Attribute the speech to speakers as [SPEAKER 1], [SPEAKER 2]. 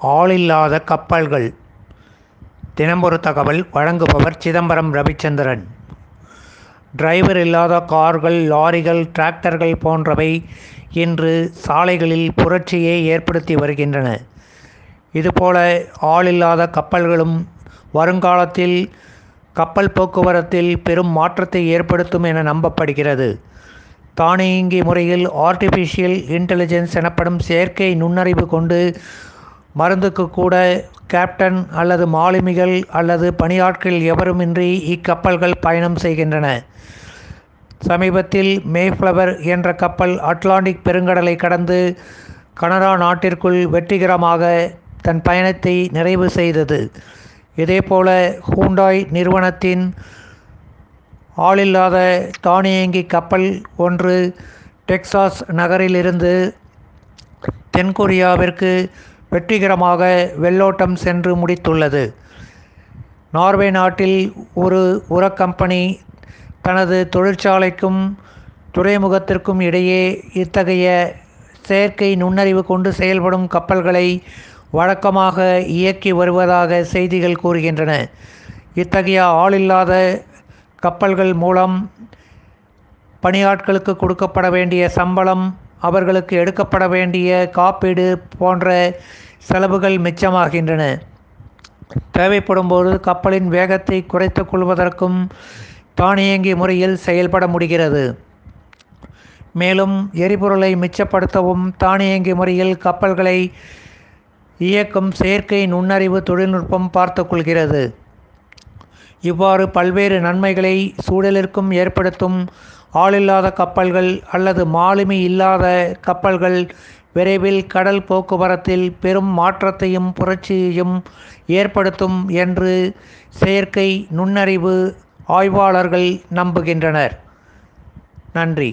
[SPEAKER 1] ஆளில்லாத கப்பல்கள். தினம்பொரு தகவல் வழங்குபவர் சிதம்பரம் ரவிச்சந்திரன். டிரைவர் இல்லாத கார்கள் லாரிகள் டிராக்டர்கள் போன்றவை இன்று சாலைகளில் புரட்சியை ஏற்படுத்தி வருகின்றன. இதுபோல ஆளில்லாத கப்பல்களும் வருங்காலத்தில் கப்பல் போக்குவரத்தில் பெரும் மாற்றத்தை ஏற்படுத்தும் என நம்பப்படுகிறது. தானியங்கி முறையில் ஆர்டிஃபிஷியல் இன்டெலிஜென்ஸ் எனப்படும் செயற்கை நுண்ணறிவு கொண்டு மருந்துக்கு கூட கேப்டன் அல்லது மாலுமிகள் அல்லது பணியாட்கள் எவருமின்றி இக்கப்பல்கள் பயணம் செய்கின்றன. சமீபத்தில் மேஃப்ளவர் என்ற கப்பல் அட்லாண்டிக் பெருங்கடலை கடந்து கனடா நாட்டிற்குள் வெற்றிகரமாக தன் பயணத்தை நிறைவு செய்தது. இதேபோல ஹூண்டாய் நிறுவனத்தின் ஆளில்லாத தானியங்கி கப்பல் ஒன்று டெக்சாஸ் நகரிலிருந்து தென்கொரியாவிற்கு வெற்றிகரமாக வெள்ளோட்டம் சென்று முடித்துள்ளது. நார்வே நாட்டில் ஒரு உரக் கம்பெனி தனது தொழிற்சாலைக்கும் துறைமுகத்திற்கும் இடையே இத்தகைய செயற்கை நுண்ணறிவு கொண்டு செயல்படும் கப்பல்களை வழக்கமாக இயக்கி வருவதாக செய்திகள் கூறுகின்றன. இத்தகைய ஆளில்லாத கப்பல்கள் மூலம் பணியாட்களுக்கு கொடுக்கப்பட வேண்டிய சம்பளம் அவர்களுக்கு எடுக்கப்பட வேண்டிய காப்பீடு போன்ற செலவுகள் மிச்சமாகின்றன. தேவைப்படும்போது கப்பலின் வேகத்தை குறைத்து கொள்வதற்கும் தானியங்கி முறையில் செயல்பட முடிகிறது. மேலும் எரிபொருளை மிச்சப்படுத்தவும் தானியங்கி முறையில் கப்பல்களை இயக்கும் செயற்கை நுண்ணறிவு தொழில்நுட்பம் பார்த்து கொள்கிறது. இவ்வாறு பல்வேறு நன்மைகளை சூழலிற்கும் ஏற்படுத்தும் ஆளில்லாத கப்பல்கள் அல்லது மாலுமி இல்லாத கப்பல்கள் விரைவில் கடல் போக்குவரத்தில் பெரும் மாற்றத்தையும் புரட்சியையும் ஏற்படுத்தும் என்று செயற்கை நுண்ணறிவு ஆய்வாளர்கள் நம்புகின்றனர். நன்றி.